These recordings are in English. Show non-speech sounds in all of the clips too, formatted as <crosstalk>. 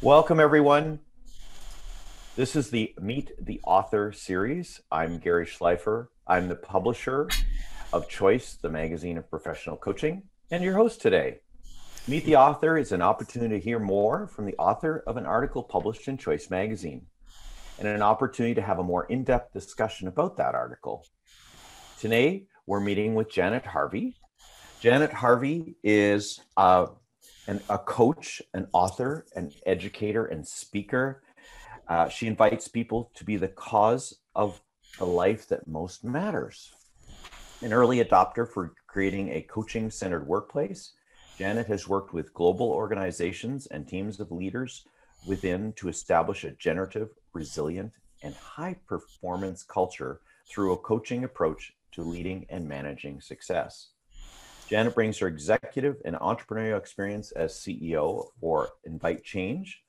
Welcome, everyone. This is the Meet the Author series. I'm Garry Schleifer. I'm the publisher of Choice, the magazine of professional coaching, and your host today. Meet the Author is an opportunity to hear more from the author of an article published in Choice magazine, and an opportunity to have a more in depth discussion about that article. Today, we're meeting with Janet Harvey. Janet Harvey is uh, an, a coach, an author, an educator, and speaker. Uh, she invites people to be the cause of the life that most matters. An early adopter for creating a coaching centered workplace, Janet has worked with global organizations and teams of leaders within to establish a generative, resilient, and high performance culture through a coaching approach to leading and managing success. Janet brings her executive and entrepreneurial experience as CEO for Invite Change,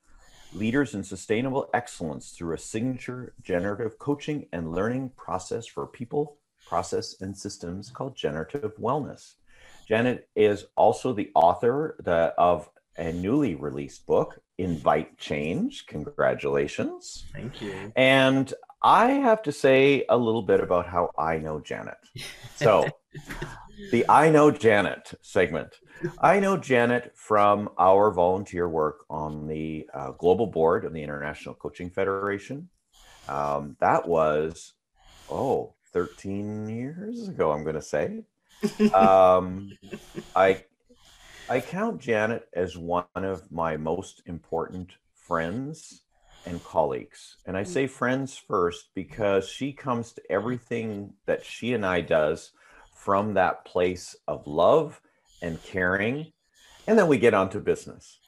leaders in sustainable excellence through a signature generative coaching and learning process for people, process, and systems called Generative Wellness. Janet is also the author the, of a newly released book, Invite Change. Congratulations. Thank you. And I have to say a little bit about how I know Janet. So, <laughs> the I Know Janet segment. I know Janet from our volunteer work on the uh, global board of the International Coaching Federation. Um, that was, oh, 13 years ago, I'm going to say. Um, I, I count Janet as one of my most important friends and colleagues. And I say friends first because she comes to everything that she and I does from that place of love and caring. And then we get on to business.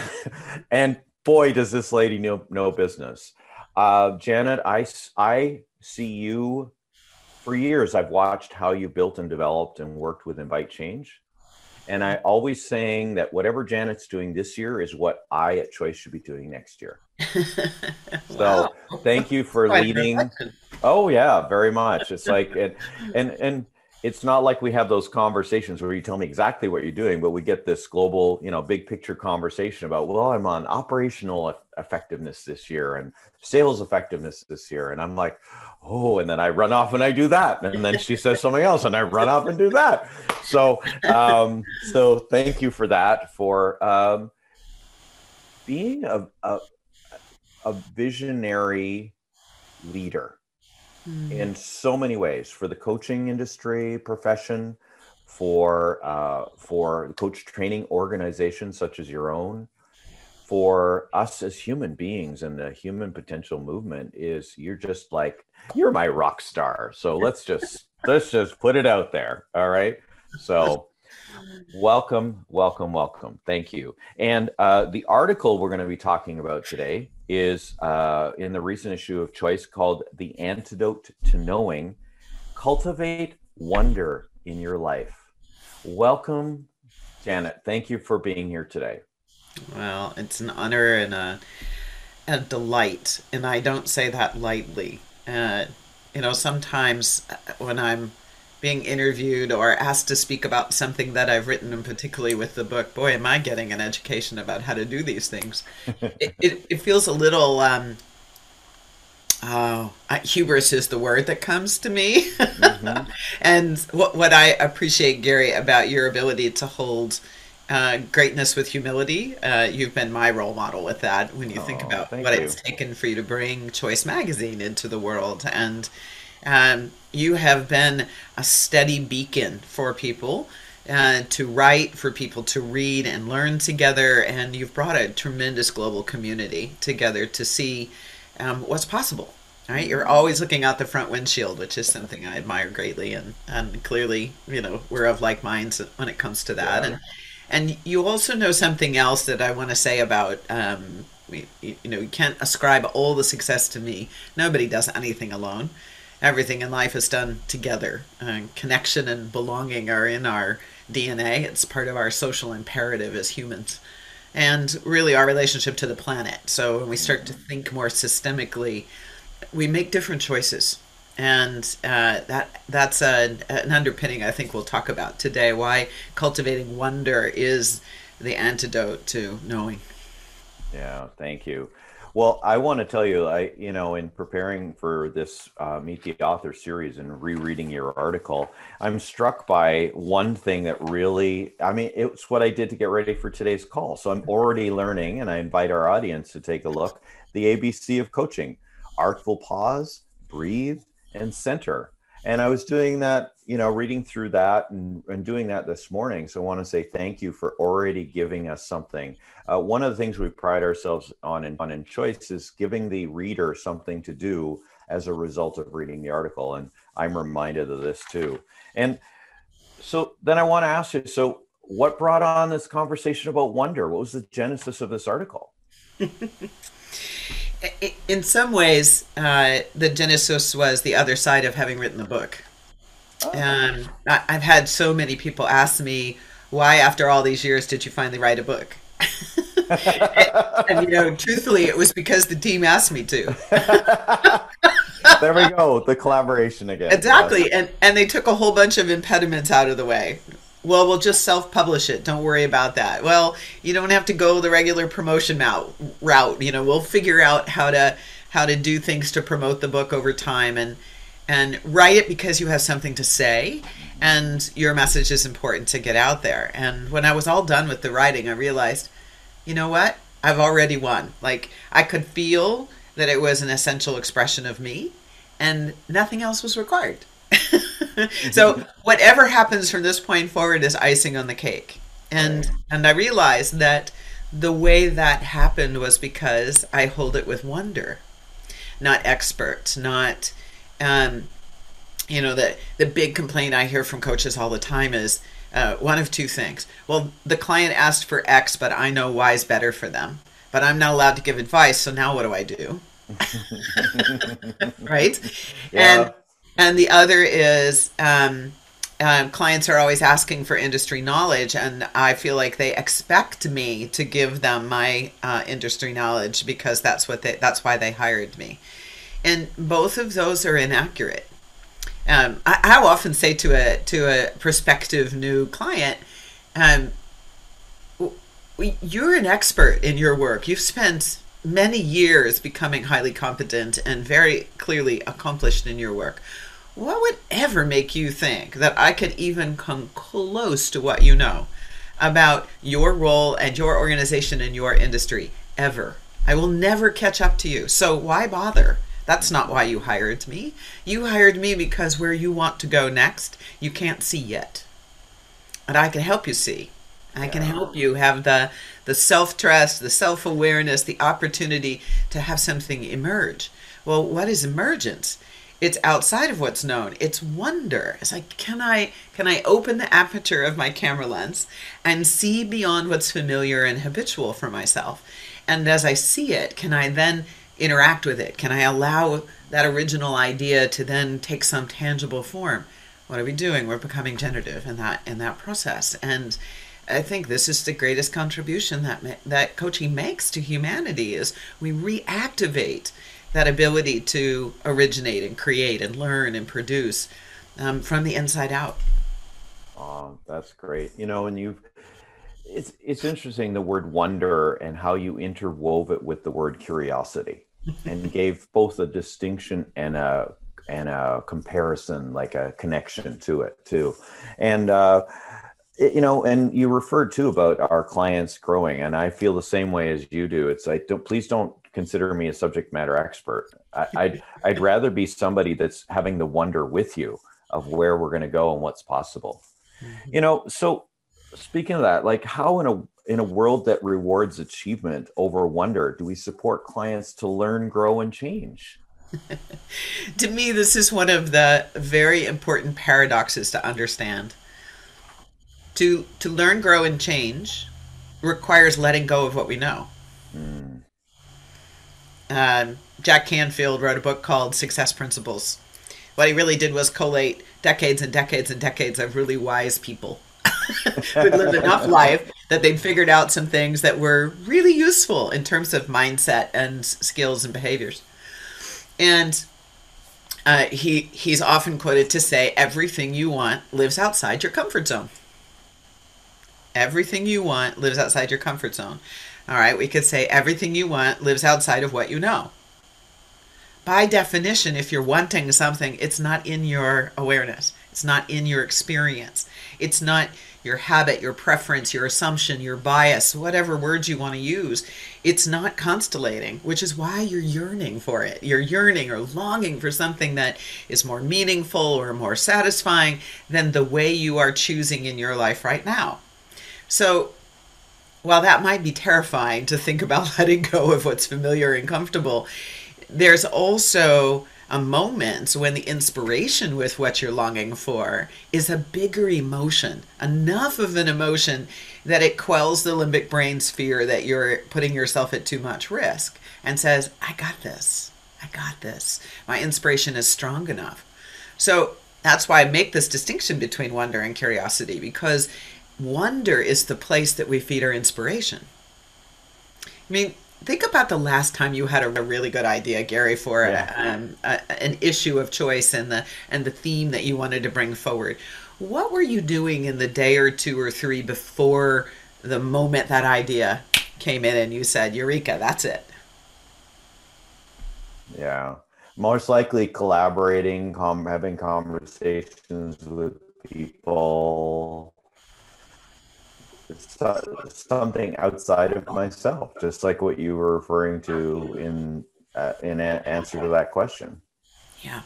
<laughs> and boy, does this lady know, know business. Uh, Janet, I, I see you for years. I've watched how you built and developed and worked with Invite Change. And I always saying that whatever Janet's doing this year is what I at Choice should be doing next year. <laughs> wow. So thank you for leading. Oh yeah, very much. It's like and and and it's not like we have those conversations where you tell me exactly what you're doing, but we get this global, you know, big picture conversation about, well, I'm on operational effectiveness this year and sales effectiveness this year. And I'm like, oh, and then I run off and I do that. And then she says something else and I run off and do that. So, um, so thank you for that, for um, being a, a, a visionary leader mm. in so many ways for the coaching industry profession for uh, for coach training organizations such as your own for us as human beings and the human potential movement is you're just like you're my rock star. So let's just let's just put it out there all right? So welcome welcome welcome. Thank you. And uh, the article we're going to be talking about today is uh, in the recent issue of Choice called The Antidote to Knowing Cultivate Wonder in Your Life. Welcome, Janet. Thank you for being here today. Well, it's an honor and a, a delight, and I don't say that lightly. Uh, you know, sometimes uh, when I'm being interviewed or asked to speak about something that I've written, and particularly with the book, boy, am I getting an education about how to do these things. <laughs> it, it, it, feels a little, um, oh, hubris is the word that comes to me. mm-hmm. <laughs> and what, what I appreciate, Garry, about your ability to hold uh, greatness with humility. Uh, you've been my role model with that when you oh, think about what you. it's taken for you to bring Choice Magazine into the world. And um, you have been a steady beacon for people uh, to write, for people to read and learn together, and you've brought a tremendous global community together to see um, what's possible. Right, you're always looking out the front windshield, which is something I admire greatly, and, and clearly, you know, we're of like minds when it comes to that. Yeah. And and you also know something else that I want to say about um, you, you know, you can't ascribe all the success to me. Nobody does anything alone everything in life is done together. Uh, connection and belonging are in our DNA. It's part of our social imperative as humans, and really our relationship to the planet. So when we start to think more systemically, we make different choices, and uh, that that's a, an underpinning I think we'll talk about today. Why cultivating wonder is the antidote to knowing. Yeah, thank you. Well, I want to tell you, I you know, in preparing for this uh, Meet the Author series and rereading your article, I'm struck by one thing that really, I mean, it's what I did to get ready for today's call. So I'm already learning, and I invite our audience to take a look. The ABC of coaching: artful pause, breathe, and center. And I was doing that, you know, reading through that and, and doing that this morning. So I want to say thank you for already giving us something. Uh, one of the things we pride ourselves on in, on in Choice is giving the reader something to do as a result of reading the article. And I'm reminded of this too. And so then I want to ask you so, what brought on this conversation about wonder? What was the genesis of this article? <laughs> in some ways, uh, the Genesis was the other side of having written the book. Um, I, I've had so many people ask me, why, after all these years, did you finally write a book? and, <laughs> and, you know, truthfully, it was because the team asked me to. <laughs> there we go, the collaboration again. Exactly, and and they took a whole bunch of impediments out of the way well, we'll just self-publish it. Don't worry about that. Well, you don't have to go the regular promotion route. You know, we'll figure out how to how to do things to promote the book over time and and write it because you have something to say and your message is important to get out there. And when I was all done with the writing, I realized, you know what? I've already won. Like I could feel that it was an essential expression of me and nothing else was required. <laughs> so <laughs> whatever happens from this point forward is icing on the cake. And and I realized that the way that happened was because I hold it with wonder, not expert, not um, you know the the big complaint I hear from coaches all the time is uh, one of two things. Well, the client asked for X, but I know Y is better for them, but I'm not allowed to give advice. So now what do I do? <laughs> right? Yeah. And and the other is um, um, clients are always asking for industry knowledge, and I feel like they expect me to give them my uh, industry knowledge because that's what they that's why they hired me, and both of those are inaccurate. Um, I, I often say to a to a prospective new client, um, "You're an expert in your work. You've spent many years becoming highly competent and very clearly accomplished in your work. What would ever make you think that I could even come close to what you know about your role and your organization and your industry? Ever. I will never catch up to you. So why bother? That's not why you hired me. You hired me because where you want to go next, you can't see yet. And I can help you see. I can help you have the the self-trust, the self-awareness, the opportunity to have something emerge. Well, what is emergence? It's outside of what's known. It's wonder. It's like can I can I open the aperture of my camera lens and see beyond what's familiar and habitual for myself? And as I see it, can I then interact with it? Can I allow that original idea to then take some tangible form? What are we doing? We're becoming generative in that in that process. And I think this is the greatest contribution that that coaching makes to humanity is we reactivate that ability to originate and create and learn and produce um, from the inside out. Oh, that's great. You know, and you've it's it's interesting the word wonder and how you interwove it with the word curiosity and gave both a distinction and a and a comparison like a connection to it too. And uh you know and you referred too about our clients growing and i feel the same way as you do. It's like don't please don't consider me a subject matter expert. I, I'd i'd rather be somebody that's having the wonder with you of where we're going to go and what's possible. Mm-hmm. you know so speaking of that like how in a in a world that rewards achievement over wonder do we support clients to learn grow and change <laughs> to me this is one of the very important paradoxes to understand to to learn, grow, and change requires letting go of what we know. Mm. Jack Canfield wrote a book called Success Principles. What he really did was collate decades and decades and decades of really wise people who'd lived enough life that they'd figured out some things that were really useful in terms of mindset and skills and behaviors. And uh, he he's often quoted to say, "Everything you want lives outside your comfort zone." Everything you want lives outside your comfort zone. All right, we could say everything you want lives outside of what you know. By definition, if you're wanting something, it's not in your awareness, it's not in your experience, it's not your habit, your preference, your assumption, your bias, whatever words you want to use. It's not constellating, which is why you're yearning for it. You're yearning or longing for something that is more meaningful or more satisfying than the way you are choosing in your life right now. So, while that might be terrifying to think about <laughs> letting go of what's familiar and comfortable, there's also a moment when the inspiration with what you're longing for is a bigger emotion, enough of an emotion that it quells the limbic brain's fear that you're putting yourself at too much risk and says, I got this. I got this. My inspiration is strong enough. So that's why I make this distinction between wonder and curiosity because wonder is the place that we feed our inspiration. I mean, think about the last time you had a really good idea, Garry, for yeah. a, um, a, an issue of choice and the and the theme that you wanted to bring forward. What were you doing in the day or two or three before the moment that idea came in and you said, "Eureka, that's it"? Yeah, most likely collaborating, com- having conversations with people something outside of myself, just like what you were referring to in uh, in a- answer to that question. Yeah.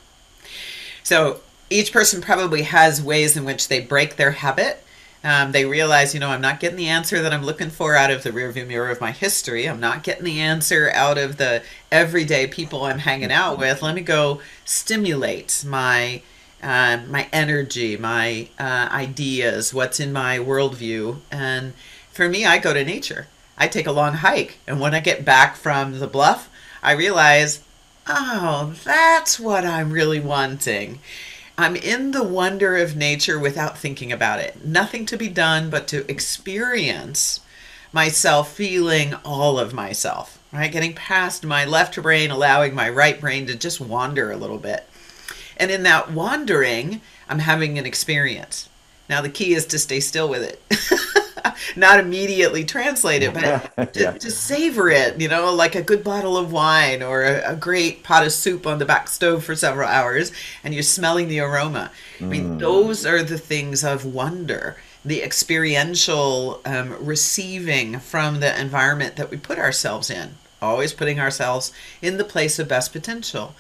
So each person probably has ways in which they break their habit. Um, they realize, you know, I'm not getting the answer that I'm looking for out of the rearview mirror of my history. I'm not getting the answer out of the everyday people I'm hanging out with. Let me go stimulate my uh, my energy, my uh, ideas, what's in my worldview. And for me, I go to nature. I take a long hike. And when I get back from the bluff, I realize, oh, that's what I'm really wanting. I'm in the wonder of nature without thinking about it. Nothing to be done but to experience myself feeling all of myself, right? Getting past my left brain, allowing my right brain to just wander a little bit. And in that wandering, I'm having an experience. Now, the key is to stay still with it, <laughs> not immediately translate it, but to, yeah. to, savor it, you know, like a good bottle of wine or a, a, great pot of soup on the back stove for several hours, and you're smelling the aroma. Mm. I mean, mm. those are the things of wonder, the experiential um, receiving from the environment that we put ourselves in, always putting ourselves in the place of best potential.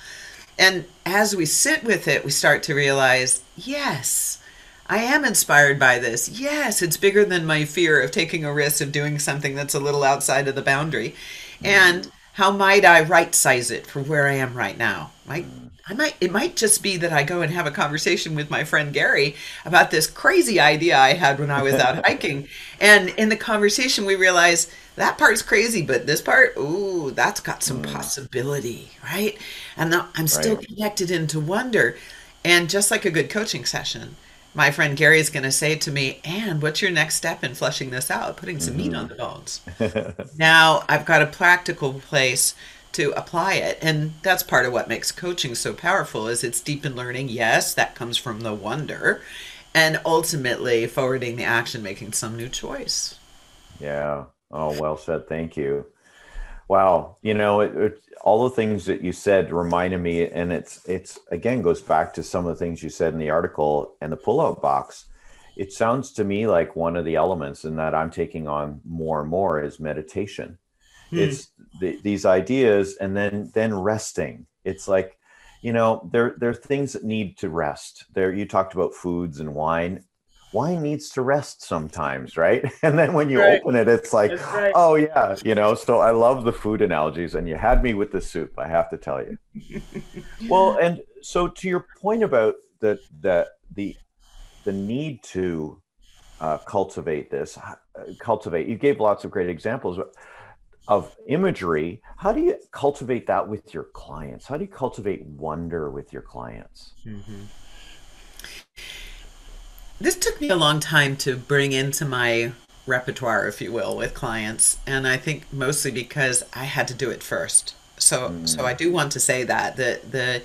And as we sit with it, we start to realize yes, I am inspired by this. Yes, it's bigger than my fear of taking a risk of doing something that's a little outside of the boundary. Mm-hmm. And how might I right size it for where I am right now? Might I might it might just be that I go and have a conversation with my friend Garry about this crazy idea I had when I was out <laughs> hiking. And in the conversation we realize that part's crazy, but this part, ooh, that's got some mm. possibility, right? And I'm still right. connected into wonder. And just like a good coaching session, my friend Garry is going to say to me, "And what's your next step in flushing this out, putting some mm-hmm. meat on the bones?" <laughs> now I've got a practical place to apply it, and that's part of what makes coaching so powerful. Is it's deep in learning. Yes, that comes from the wonder, and ultimately forwarding the action, making some new choice. Yeah. Oh, well said. Thank you. Wow. You know, it, it, all the things that you said reminded me, and it's it's again goes back to some of the things you said in the article and the pullout box. It sounds to me like one of the elements, and that I'm taking on more and more is meditation. Hmm. It's the, these ideas, and then then resting. It's like, you know, there there are things that need to rest. There, you talked about foods and wine wine needs to rest sometimes, right? <laughs> And then when you right. open it, it's like, right. oh yeah, you know. So I love the food analogies, and you had me with the soup. I have to tell you. <laughs> well, and so to your point about the the the the need to uh, cultivate this, uh, cultivate. You gave lots of great examples of imagery. How do you cultivate that with your clients? How do you cultivate wonder with your clients? Mm-hmm this took me a long time to bring into my repertoire, if you will, with clients, and I think mostly because I had to do it first. So, mm. so I do want to say that the the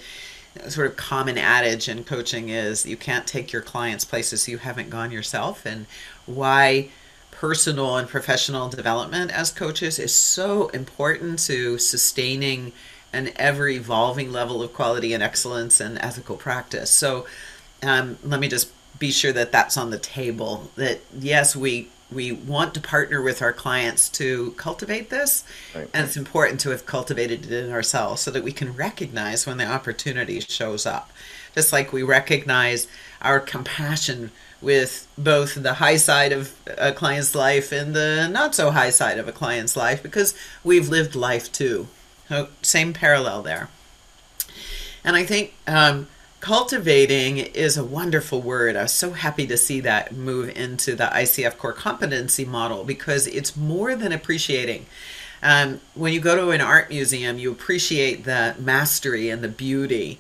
sort of common adage in coaching is you can't take your clients places you haven't gone yourself, and why personal and professional development as coaches is so important to sustaining an ever evolving level of quality and excellence and ethical practice. So um, let me just be sure that that's on the table. That yes, we we want to partner with our clients to cultivate this, right. and it's important to have cultivated it in ourselves so that we can recognize when the opportunity shows up. Just like we recognize our compassion with both the high side of a client's life and the not so high side of a client's life because we've lived life too. So same parallel there. And I think um, cultivating is a wonderful word. I was so happy to see that move into the ICF core competency model because it's more than appreciating. Um, when you go to an art museum, you appreciate the mastery and the beauty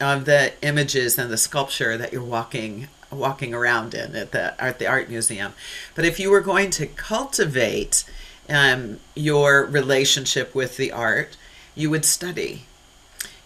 of the images and the sculpture that you're walking walking around in at the the art museum. But if you were going to cultivate um, your relationship with the art, you would study.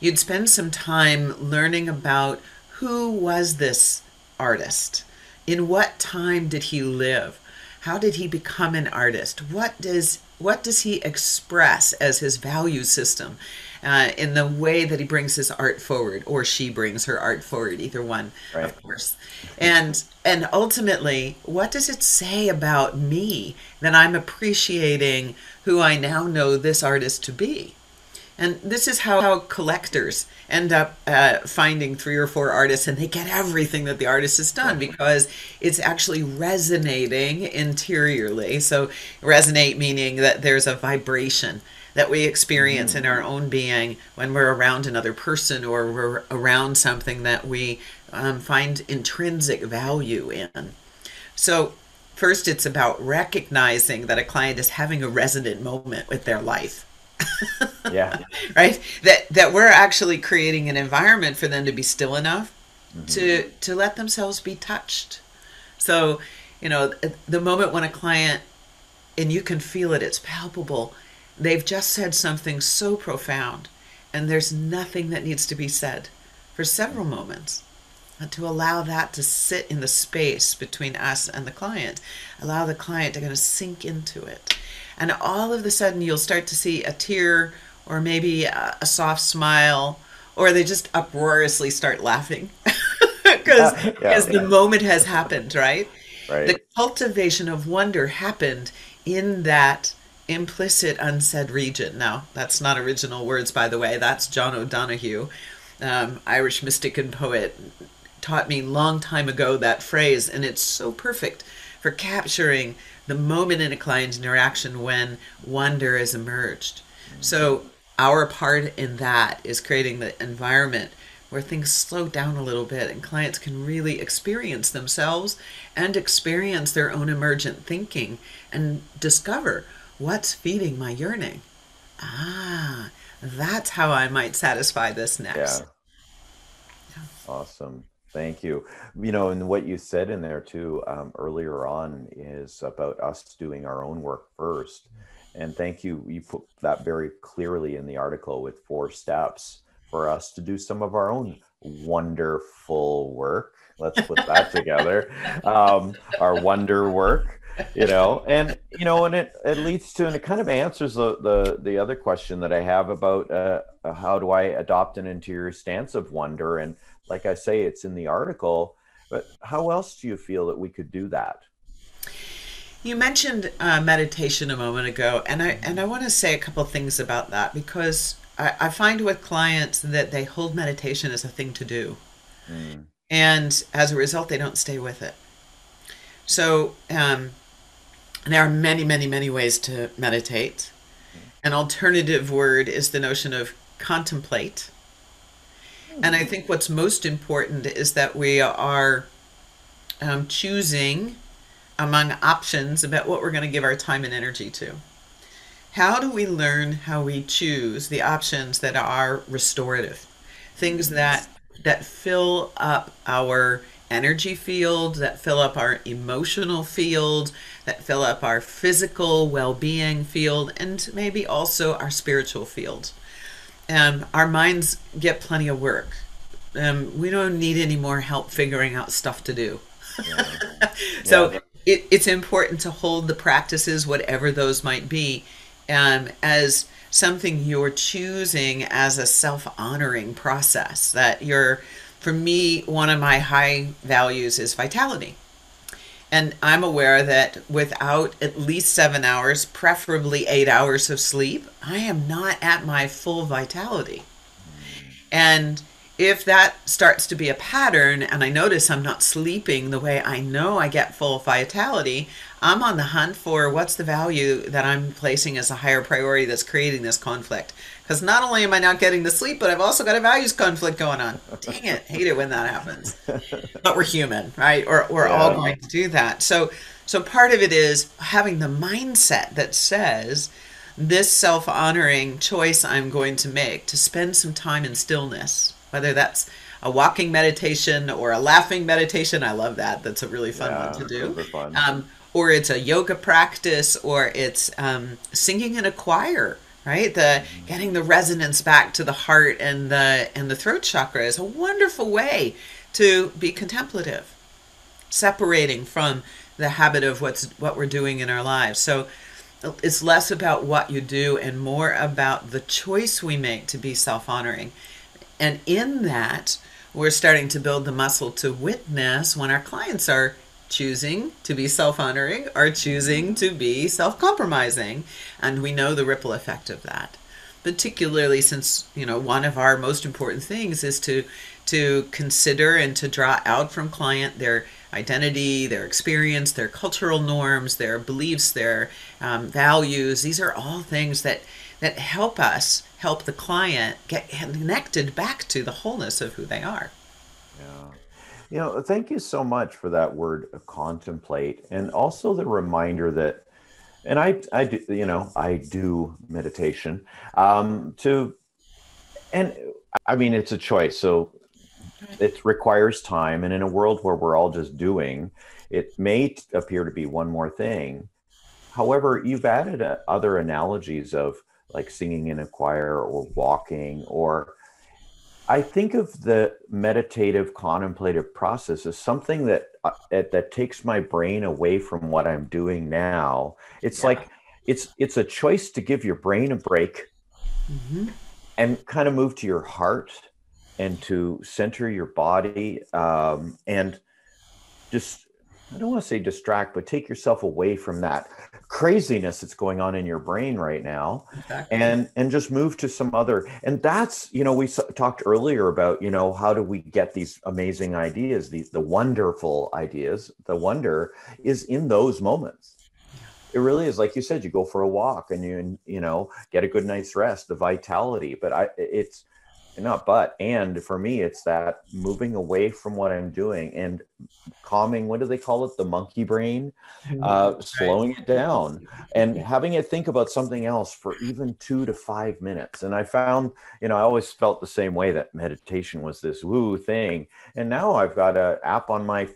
You'd spend some time learning about who was this artist? In what time did he live? How did he become an artist? What does what does he express as his value system uh, in the way that he brings his art forward, or she brings her art forward, either one, right. of course. And and ultimately, what does it say about me that I'm appreciating who I now know this artist to be? And this is how, how collectors end up uh, finding three or four artists and they get everything that the artist has done because it's actually resonating interiorly. So, resonate meaning that there's a vibration that we experience in our own being when we're around another person or we're around something that we um, find intrinsic value in. So, first, it's about recognizing that a client is having a resonant moment with their life <laughs> yeah. <laughs> right. That that we're actually creating an environment for them to be still enough mm-hmm. to to let themselves be touched. So, you know, the moment when a client and you can feel it, it's palpable. They've just said something so profound and there's nothing that needs to be said for several moments to allow that to sit in the space between us and the client allow the client to kind of sink into it and all of a sudden you'll start to see a tear or maybe a, a soft smile or they just uproariously start laughing. <laughs> Because yeah, yeah, the moment has happened right? right. The cultivation of wonder happened in that implicit unsaid region. Now that's not original words by the way. That's john o'donohue um, irish mystic and poet taught me long time ago that phrase and it's so perfect for capturing the moment in a client interaction when wonder has emerged. So our part in that is creating the environment where things slow down a little bit and clients can really experience themselves and experience their own emergent thinking and discover what's feeding my yearning. Ah, that's how I might satisfy this next. Yeah. yeah. Awesome. Thank you. You know, and what you said in there too um, earlier on is about us doing our own work first. And thank you. You put that very clearly in the article with four steps for us to do some of our own wonderful work. Let's put that <laughs> together. Um, our wonder work, you know, and you know, and it it leads to and it kind of answers the the, the other question that I have about uh, how do I adopt an interior stance of wonder and like I say, it's in the article. But how else do you feel that we could do that? You mentioned uh, meditation a moment ago, and I and I want to say a couple things about that because I, I, find with clients that they hold meditation as a thing to do, mm. and as a result, they don't stay with it. So um, there are many, many, many ways to meditate. An alternative word is the notion of contemplate, and I think what's most important is that we are um, choosing among options about what we're going to give our time and energy to. How do we learn how we choose the options that are restorative? Things that that fill up our energy field, that fill up our emotional field, that fill up our physical well-being field and maybe also our spiritual field um, our minds get plenty of work. Um, we don't need any more help figuring out stuff to do. Yeah. <laughs> so yeah. It, it's important to hold the practices, whatever those might be, um, as something you're choosing as a self honoring process. That you're, for me, one of my high values is vitality. And I'm aware that without at least seven hours, preferably eight hours of sleep, I am not at my full vitality. And if that starts to be a pattern and I notice I'm not sleeping the way I know I get full vitality, I'm on the hunt for what's the value that I'm placing as a higher priority that's creating this conflict. Because not only am I not getting the sleep, but I've also got a values conflict going on. Dang it, hate it when that happens. <laughs> but we're human, right? Or we're yeah. all going to do that. So, so part of it is having the mindset that says, this self honoring choice I'm going to make to spend some time in stillness whether that's a walking meditation or a laughing meditation. I love that. That's a really fun yeah, one to do. Um, or it's a yoga practice, or it's um, singing in a choir. Right, the mm-hmm. getting the resonance back to the heart and the and the throat chakra is a wonderful way to be contemplative, separating from the habit of what's what we're doing in our lives. So it's less about what you do and more about the choice we make to be self-honoring and in that, we're starting to build the muscle to witness when our clients are choosing to be self honoring or choosing to be self compromising. And we know the ripple effect of that. Particularly since, you know, one of our most important things is to to consider and to draw out from client their identity, their experience, their cultural norms, their beliefs, their um, values. These are all things that that help us help the client get connected back to the wholeness of who they are. Yeah. You know, thank you so much for that word contemplate and also the reminder that and I I do you know, I do meditation um to and I mean it's a choice. So it requires time and in a world where we're all just doing, it may appear to be one more thing. However, you've added uh, other analogies of like singing in a choir or walking or I think of the meditative contemplative process as something that uh, that takes my brain away from what I'm doing now. It's yeah. like it's it's a choice to give your brain a break mm-hmm. and kind of move to your heart and to center your body um, and just I don't want to say distract, but take yourself away from that craziness that's going on in your brain right now exactly. and and just move to some other and that's you know we talked earlier about you know how do we get these amazing ideas these the wonderful ideas the wonder is in those moments it really is like you said you go for a walk and you you know get a good night's rest the vitality but i it's not but and for me it's that moving away from what i'm doing and calming what do they call it? The monkey brain mm-hmm. uh, slowing it down and having it think about something else for even two to five minutes. And i found you know i always felt the same way that meditation was this woo thing. And now i've got an app on my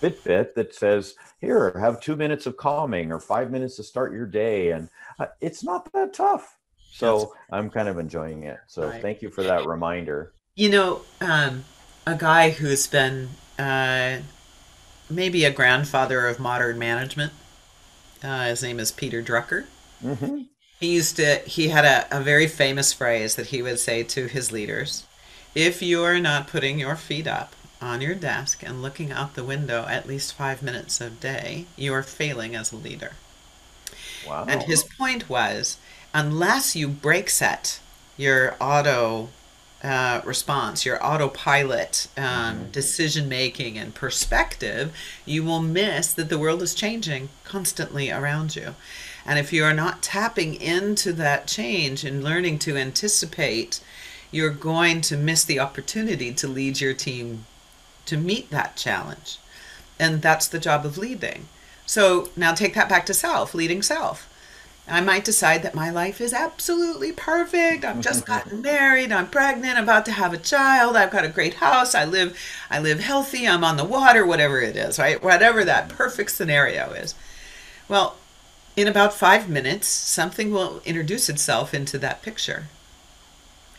fitbit that says here have two minutes of calming or five minutes to start your day. And uh, it's not that tough so I'm kind of enjoying it. So right. thank you for that reminder. You know, um, a guy who's been uh, maybe a grandfather of modern management. Uh, his name is Peter Drucker. Mm-hmm. He used to. He had a, a very famous phrase that he would say to his leaders: "If you are not putting your feet up on your desk and looking out the window at least five minutes a day, you are failing as a leader." Wow. And his point was unless you break set your auto uh, response, your autopilot um, mm-hmm. decision making and perspective, you will miss that the world is changing constantly around you. And if you are not tapping into that change and learning to anticipate, you're going to miss the opportunity to lead your team to meet that challenge. And that's the job of leading. So now take that back to self, leading self. I might decide that my life is absolutely perfect. I've just <laughs> gotten married. I'm pregnant. I'm about to have a child. I've got a great house. I live, I live healthy. I'm on the water. Whatever it is, right? Whatever that perfect scenario is. Well, in about five minutes, something will introduce itself into that picture,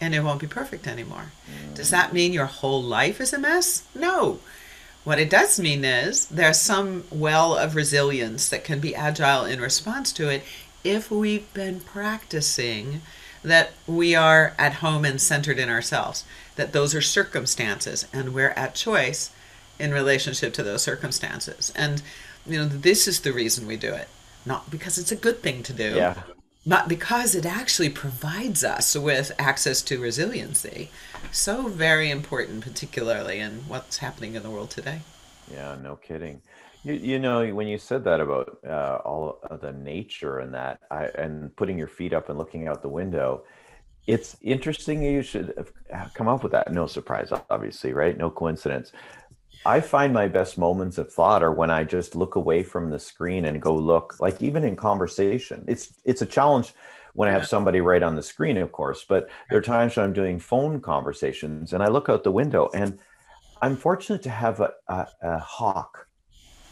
and it won't be perfect anymore. Mm. Does that mean your whole life is a mess? No. What it does mean is there's some well of resilience that can be agile in response to it if we've been practicing that we are at home and centered in ourselves, that those are circumstances and we're at choice in relationship to those circumstances. And, you know, this is the reason we do it. Not because it's a good thing to do, Yeah. but because it actually provides us with access to resiliency. So very important, particularly in what's happening in the world today. Yeah, no kidding. You, you know, when you said that about uh, all of the nature and that, I, and putting your feet up and looking out the window, it's interesting you should have come up with that. No surprise, obviously, right? No coincidence. I find my best moments of thought are when I just look away from the screen and go look, like even in conversation. It's it's a challenge when I have somebody right on the screen, of course, but there are times when I'm doing phone conversations and I look out the window and I'm fortunate to have a, a, a hawk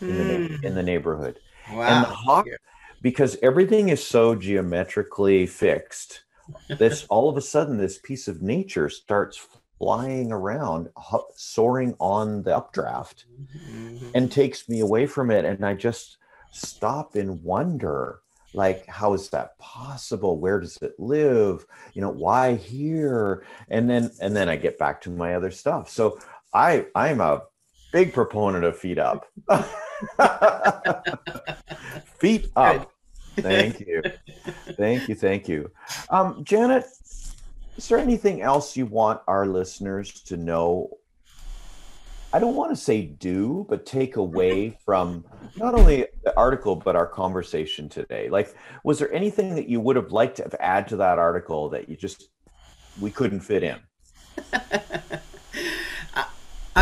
in the, in the neighborhood. And the hawk, because everything is so geometrically fixed, this <laughs> all of a sudden this piece of nature starts flying around, soaring on the updraft, Mhm. and takes me away from it. And I just stop in wonder. Like, how is that possible? Where does it live? You know, why here? And then and then I get back to my other stuff. So I I'm a big proponent of feet up. <laughs> <laughs> feet up. Thank you. Thank you. Thank you. Um, Janet, is there anything else you want our listeners to know? I don't want to say do, but take away <laughs> from not only the article, but our conversation today. Like, was there anything that you would have liked to have add to that article that you just, we couldn't fit in?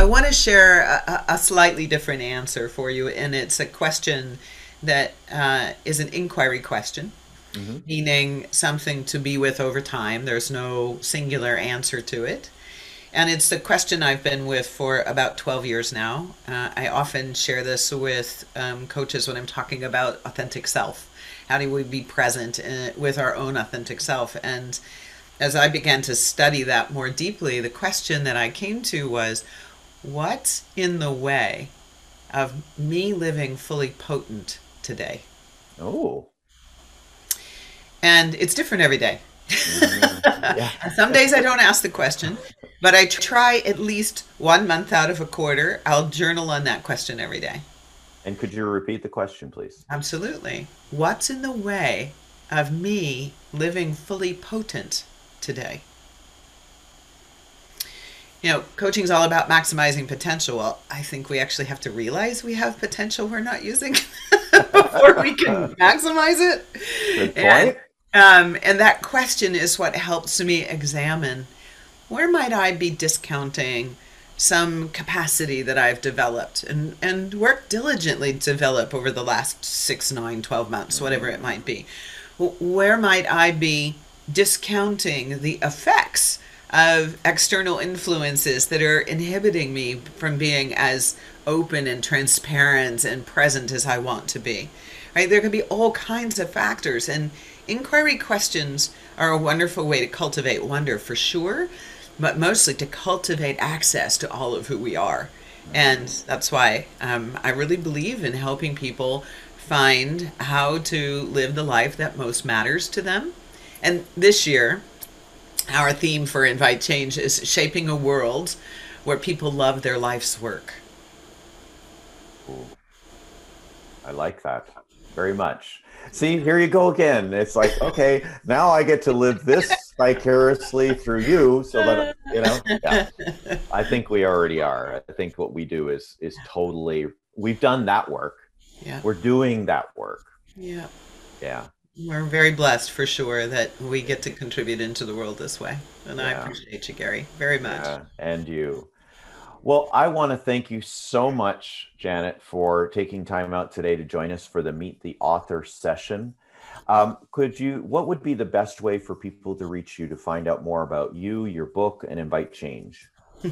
I want to share a, a a slightly different answer for you, and it's a question that uh, is an inquiry question, Mhm. meaning something to be with over time. There's no singular answer to it. And it's the question I've been with for about 12 years now. Uh, I often share this with um, coaches when I'm talking about authentic self. How do we be present in, with our own authentic self? And as I began to study that more deeply, the question that I came to was what's in the way of me living fully potent today? Oh, And it's different every day. Mm-hmm. yeah. <laughs> Some days I don't ask the question, but I try at least one month out of a quarter. I'll journal on that question every day. And could you repeat the question, please? Absolutely. What's in the way of me living fully potent today? You know, coaching is all about maximizing potential. Well, I think we actually have to realize we have potential we're not using <laughs> before we can <laughs> maximize it. Good And- point. Um, and that question is what helps me examine where might I be discounting some capacity that I've developed and, and work diligently to develop over the last six, nine, 12 months, whatever it might be. Where might I be discounting the effects of external influences that are inhibiting me from being as open and transparent and present as I want to be? Right? There can be all kinds of factors, and inquiry questions are a wonderful way to cultivate wonder for sure, but mostly to cultivate access to all of who we are. And that's why um, I really believe in helping people find how to live the life that most matters to them. And this year, our theme for Invite Change is shaping a world where people love their life's work. Ooh. I like that very much. See, here you go again. It's like, okay, now I get to live this vicariously through you, so that you know. Yeah, I think we already are. I think what we do is is totally. We've done that work. Yeah. We're doing that work. Yeah. Yeah. We're very blessed for sure that we get to contribute into the world this way. And I appreciate you, Garry, very much. Yeah, and you. Well, I want to thank you so much, Janet, for taking time out today to join us for the Meet the Author session. Um, could you, what would be the best way for people to reach you to find out more about you, your book, and invite change? <laughs>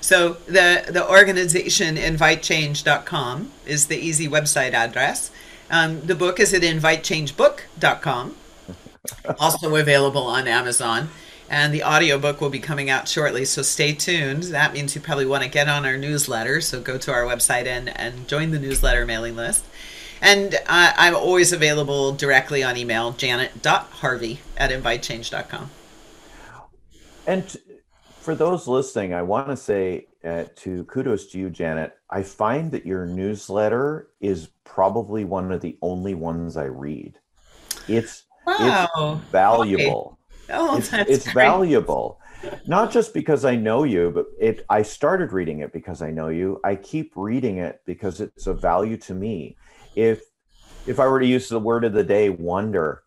So the the organization invitechange.com is the easy website address. Um, the book is at invitechangebook.com, <laughs> also available on Amazon. And the audiobook will be coming out shortly, so stay tuned. That means you probably want to get on our newsletter, so go to our website and, and join the newsletter mailing list. And uh, I'm always available directly on email, janet.harvey at invitechange.com. And for those listening, I want to say uh, to kudos to you, Janet. I find that your newsletter is probably one of the only ones I read. It's, wow. it's valuable. Okay. Oh, it's, it's valuable. Not just because I know you, but it I started reading it because I know you. I keep reading it because it's of value to me. If if I were to use the word of the day, wonder,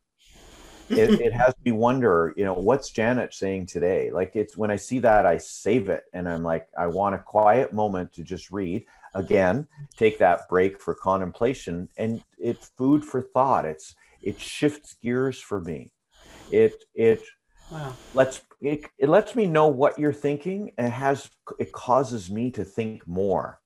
it, <laughs> it has me wonder, you know, what's Janet saying today? Like it's when I see that, I save it and I'm like, I want a quiet moment to just read. Again, take that break for contemplation and it's food for thought. It's it shifts gears for me. It it wow. lets it, it lets me know what you're thinking and has it causes me to think more.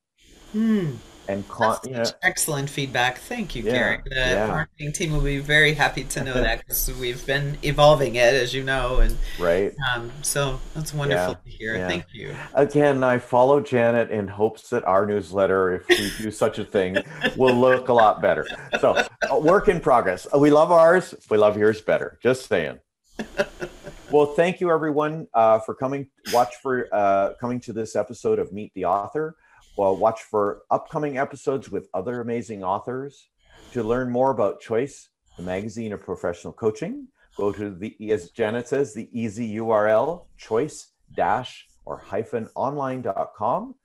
Hmm and con- you know, excellent feedback. Thank you, yeah, Garry. The yeah. marketing team will be very happy to know <laughs> that because we've been evolving it, as you know, and right. Um, so that's wonderful yeah, to hear. Thank you. Again, I follow Janet in hopes that our newsletter, if we do such a thing, will look a lot better. So, work in progress. We love ours. We love yours better. Just saying. <laughs> well, thank you everyone uh, for coming. Watch for uh, coming to this episode of Meet the Author. Well, watch for upcoming episodes with other amazing authors. To learn more about Choice, the magazine of professional coaching, go to the, as Janet says, the easy URL, choice dash or hyphen online.com.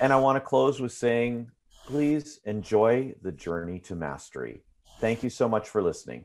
And I want to close with saying, please enjoy the journey to mastery. Thank you so much for listening.